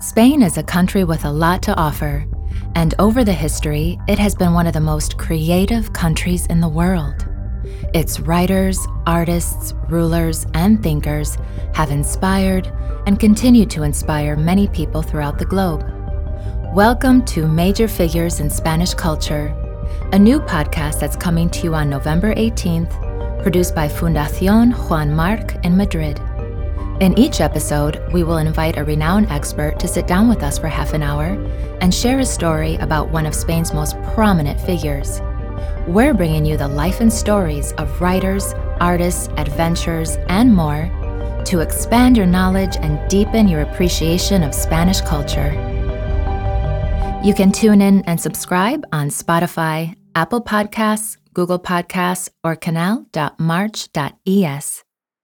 Spain is a country with a lot to offer, and over the history, it has been one of the most creative countries in the world. Its writers, artists, rulers, and thinkers have inspired and continue to inspire many people throughout the globe. Welcome to Major Figures in Spanish Culture, a new podcast that's coming to you on November 18th, produced by Fundación Juan March in Madrid. In each episode, we will invite a renowned expert to sit down with us for half an hour and share a story about one of Spain's most prominent figures. We're bringing you the life and stories of writers, artists, adventurers, and more to expand your knowledge and deepen your appreciation of Spanish culture. You can tune in and subscribe on Spotify, Apple Podcasts, Google Podcasts, or canal.march.es.